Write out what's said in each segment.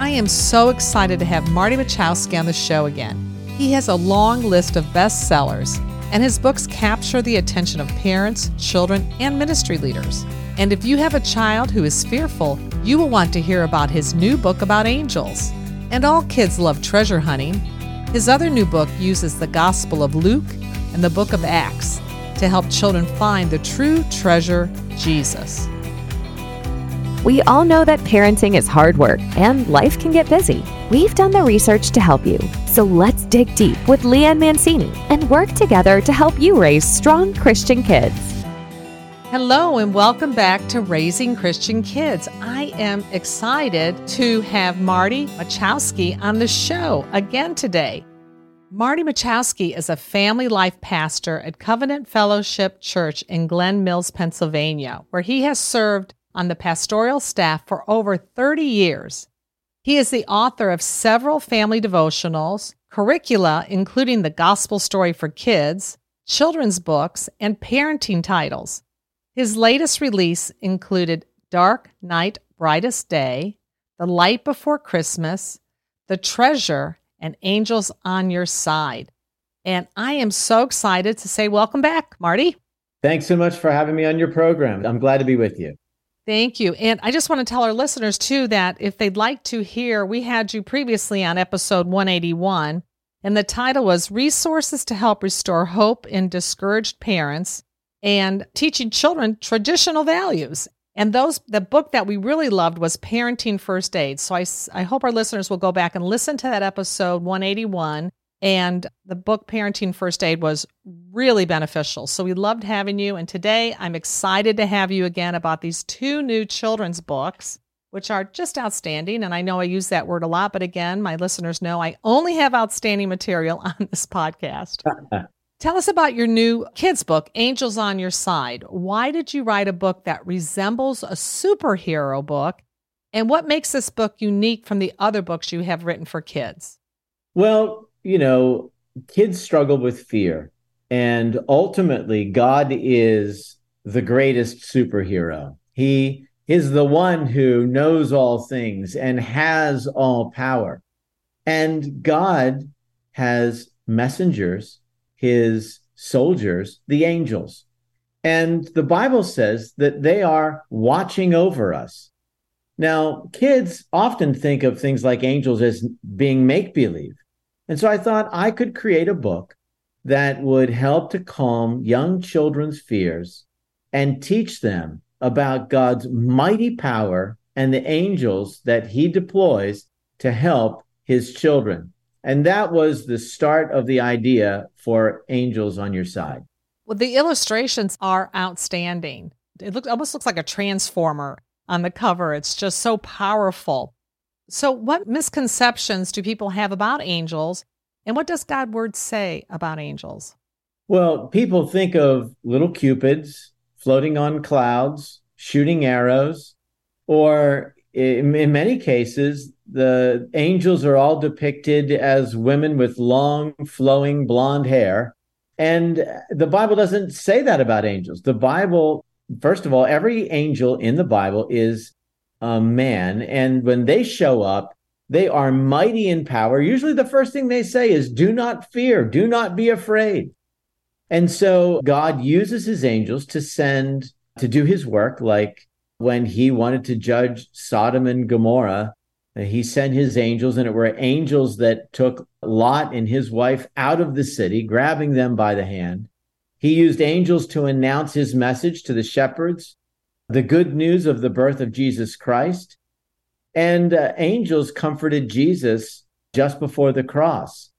I am so excited to have Marty Machowski on the show again. He has a long list of bestsellers, and his books capture the attention of parents, children, and ministry leaders. And if you have a child who is fearful, you will want to hear about his new book about angels. And all kids love treasure hunting. His other new book uses the Gospel of Luke and the book of Acts to help children find the true treasure, Jesus. We all know that parenting is hard work and life can get busy. We've done the research to help you. So let's dig deep with Leanne Mancini and work together to help you raise strong Christian kids. Hello, and welcome back to Raising Christian Kids. I am excited to have Marty Machowski on the show again today. Marty Machowski is a family life pastor at Covenant Fellowship Church in Glen Mills, Pennsylvania, where he has served on the pastoral staff for over 30 years. He is the author of several family devotionals, curricula, including the Gospel Story for Kids, children's books, and parenting titles. His latest release included Dark Night, Brightest Day, The Light Before Christmas, The Treasure, and Angels on Your Side. And I am so excited to say welcome back, Marty. Thanks so much for having me on your program. I'm glad to be with you. Thank you. And I just want to tell our listeners too that if they'd like to hear, we had you previously on episode 181, and the title was Resources to Help Restore Hope in Discouraged Parents and Teaching Children Traditional Values. And those the book that we really loved was Parenting First Aid. So I, I hope our listeners will go back and listen to that episode 181 and the book Parenting First Aid was really beneficial. So we loved having you. And today I'm excited to have you again about these two new children's books, which are just outstanding. And I know I use that word a lot, but again, my listeners know I only have outstanding material on this podcast. Tell us about your new kids' book, Angels on Your Side. Why did you write a book that resembles a superhero book? And what makes this book unique from the other books you have written for kids? Well, you know, kids struggle with fear. And ultimately, God is the greatest superhero. He is the one who knows all things and has all power. And God has messengers, his soldiers, the angels. And the Bible says that they are watching over us. Now, kids often think of things like angels as being make believe. And so I thought I could create a book that would help to calm young children's fears and teach them about God's mighty power and the angels that he deploys to help his children. And that was the start of the idea for Angels on Your Side. Well, the illustrations are outstanding. It looks almost looks like a transformer on the cover. It's just so powerful. So, what misconceptions do people have about angels? And what does God's word say about angels? Well, people think of little cupids floating on clouds, shooting arrows, or in, in many cases, the angels are all depicted as women with long, flowing blonde hair. And the Bible doesn't say that about angels. The Bible, first of all, every angel in the Bible is a man. And when they show up, they are mighty in power. Usually, the first thing they say is, Do not fear, do not be afraid. And so, God uses his angels to send to do his work, like when he wanted to judge Sodom and Gomorrah. He sent his angels, and it were angels that took Lot and his wife out of the city, grabbing them by the hand. He used angels to announce his message to the shepherds the good news of the birth of Jesus Christ. And uh, angels comforted Jesus just before the cross.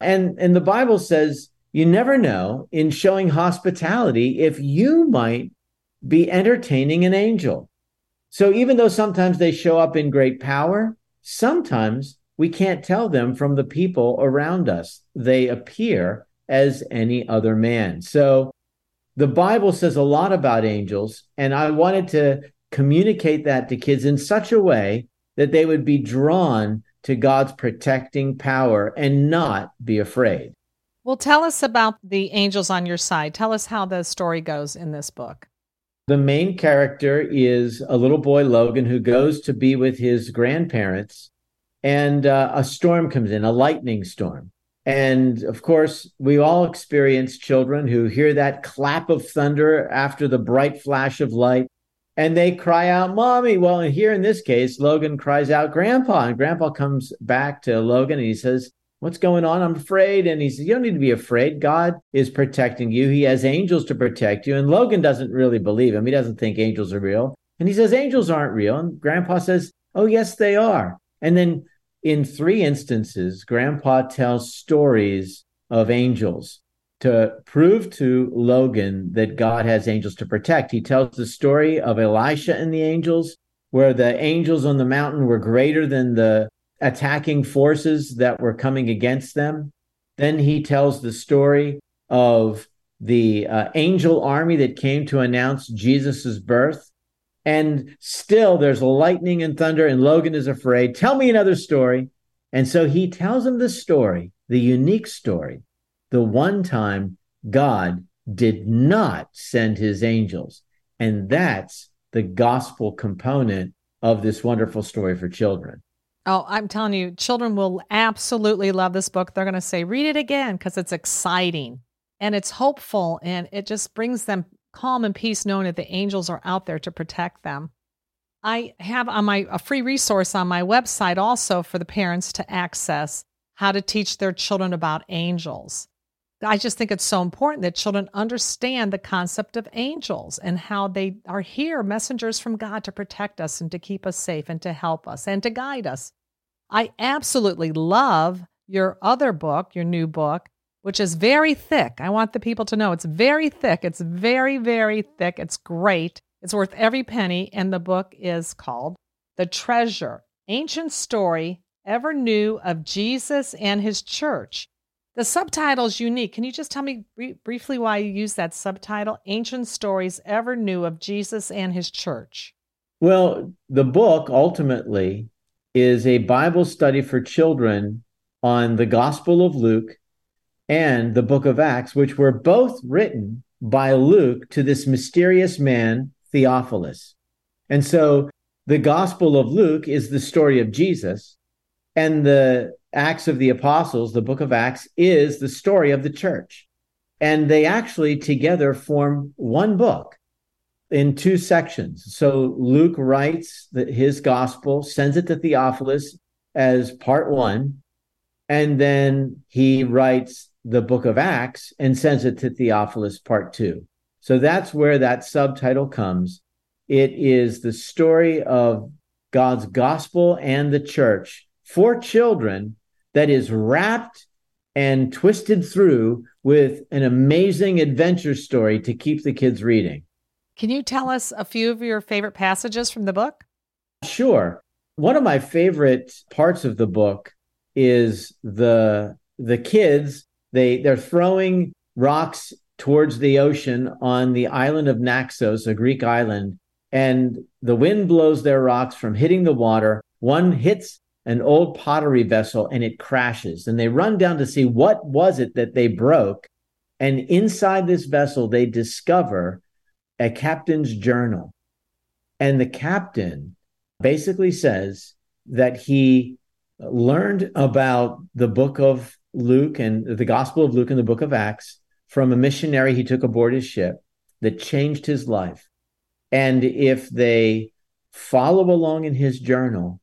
And, and the Bible says, you never know in showing hospitality if you might be entertaining an angel. So even though sometimes they show up in great power, sometimes we can't tell them from the people around us. They appear as any other man. So the Bible says a lot about angels, and I wanted to communicate that to kids in such a way that they would be drawn to God's protecting power and not be afraid. Well, tell us about the angels on your side. Tell us how the story goes in this book. The main character is a little boy, Logan, who goes to be with his grandparents and uh, a storm comes in, a lightning storm. And of course, we all experience children who hear that clap of thunder after the bright flash of light and they cry out, Mommy. Well, here in this case, Logan cries out, Grandpa. And Grandpa comes back to Logan and he says, What's going on? I'm afraid. And he says, You don't need to be afraid. God is protecting you. He has angels to protect you. And Logan doesn't really believe him. He doesn't think angels are real. And he says, Angels aren't real. And Grandpa says, Oh, yes, they are. And then in three instances, Grandpa tells stories of angels to prove to Logan that God has angels to protect. He tells the story of Elisha and the angels, where the angels on the mountain were greater than the attacking forces that were coming against them. Then he tells the story of the uh, angel army that came to announce Jesus's birth. And still there's lightning and thunder, and Logan is afraid. Tell me another story. And so he tells him the story, the unique story, the one time God did not send his angels. And that's the gospel component of this wonderful story for children. Oh, I'm telling you, children will absolutely love this book. They're going to say, read it again because it's exciting and it's hopeful and it just brings them calm and peace knowing that the angels are out there to protect them. I have on my a free resource on my website also for the parents to access how to teach their children about angels. I just think it's so important that children understand the concept of angels and how they are here, messengers from God to protect us and to keep us safe and to help us and to guide us. I absolutely love your other book, your new book, which is very thick. I want the people to know it's very thick. It's very, very thick. It's great. It's worth every penny. And the book is called The Treasure Ancient Story Ever New of Jesus and His Church. The subtitle is unique. Can you just tell me briefly why you use that subtitle? Ancient Stories Ever New of Jesus and His Church. Well, the book ultimately is a Bible study for children on the Gospel of Luke and the book of Acts, which were both written by Luke to this mysterious man, Theophilus. And so the Gospel of Luke is the story of Jesus, and the Acts of the Apostles, the book of Acts, is the story of the church. And they actually together form one book in two sections. So Luke writes the, his gospel, sends it to Theophilus as part one, and then he writes the book of Acts and sends it to Theophilus part two. So that's where that subtitle comes. It is the story of God's gospel and the church for children that is wrapped and twisted through with an amazing adventure story to keep the kids reading. Can you tell us a few of your favorite passages from the book? Sure. One of my favorite parts of the book is the the kids they they're throwing rocks towards the ocean on the island of Naxos, a Greek island, and the wind blows their rocks from hitting the water. One hits an old pottery vessel and it crashes. And they run down to see what was it that they broke. And inside this vessel they discover a captain's journal. And the captain basically says that he learned about the book of Luke and the gospel of Luke and the book of Acts from a missionary he took aboard his ship that changed his life and if they follow along in his journal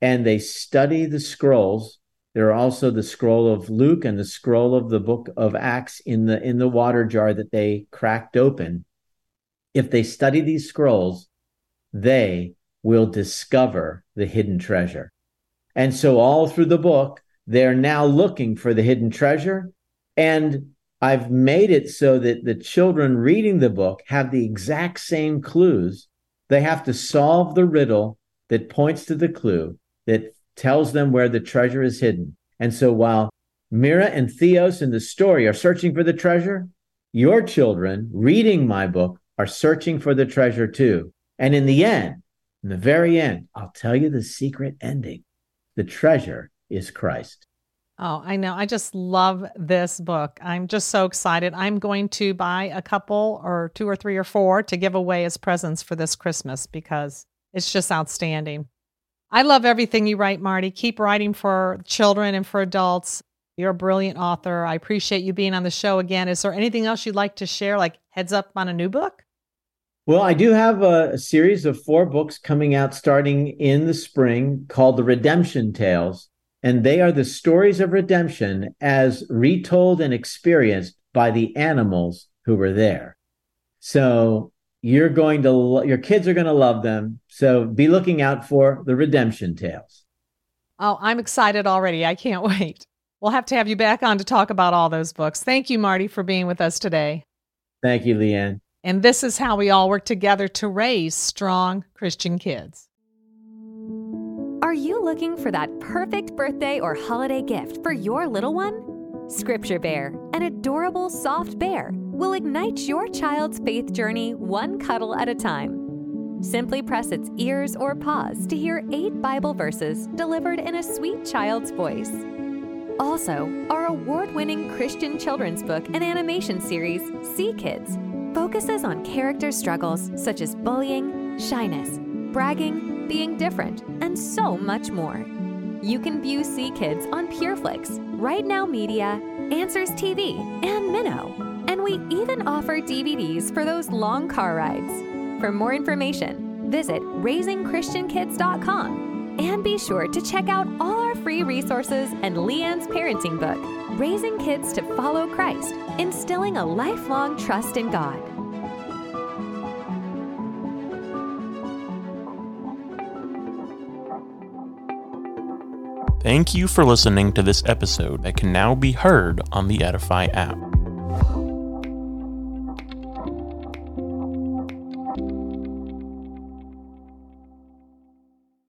and they study the scrolls. There are also the scroll of Luke and the scroll of the book of Acts in the in the water jar that they cracked open. If they study these scrolls, they will discover the hidden treasure. And so all through the book, they're now looking for the hidden treasure. And I've made it so that the children reading the book have the exact same clues. They have to solve the riddle that points to the clue that tells them where the treasure is hidden. And so while Mira and Theos in the story are searching for the treasure, your children reading my book are searching for the treasure too. And in the end, in the very end, I'll tell you the secret ending. The treasure is Christ. Oh, I know. I just love this book. I'm just so excited. I'm going to buy a couple or two or three or four to give away as presents for this Christmas because it's just outstanding. I love everything you write, Marty. Keep writing for children and for adults. You're a brilliant author. I appreciate you being on the show again. Is there anything else you'd like to share, like heads up on a new book? Well, I do have a, a, series of four books coming out starting in the spring called The Redemption Tales. And they are the stories of redemption as retold and experienced by the animals who were there. So you're going to, lo- your kids are going to love them. So be looking out for The Redemption Tales. Oh, I'm excited already. I can't wait. We'll have to have you back on to talk about all those books. Thank you, Marty, for being with us today. Thank you, Leanne. And this is how we all work together to raise strong Christian kids. Are you looking for that perfect birthday or holiday gift for your little one? Scripture Bear, an adorable soft bear, will ignite your child's faith journey one cuddle at a time. Simply press its ears or paws to hear eight Bible verses delivered in a sweet child's voice. Also, our award winning Christian children's book and animation series, See Kids, focuses on character struggles such as bullying, shyness, bragging, being different, and so much more. You can view See Kids on PureFlix, Right Now Media, Answers TV, and Minno. And we even offer DVDs for those long car rides. For more information, visit raisingchristiankids.com and be sure to check out all our free resources and Leanne's parenting book, Raising Kids to Follow Christ, instilling a lifelong trust in God. Thank you for listening to this episode that can now be heard on the Edify app.